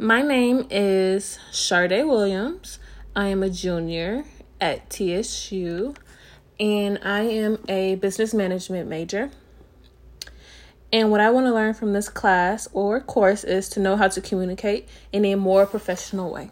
My name is Sharday Williams. I am a junior at TSU and I am a business management major. And what I want to learn from this class or course is to know how to communicate in a more professional way.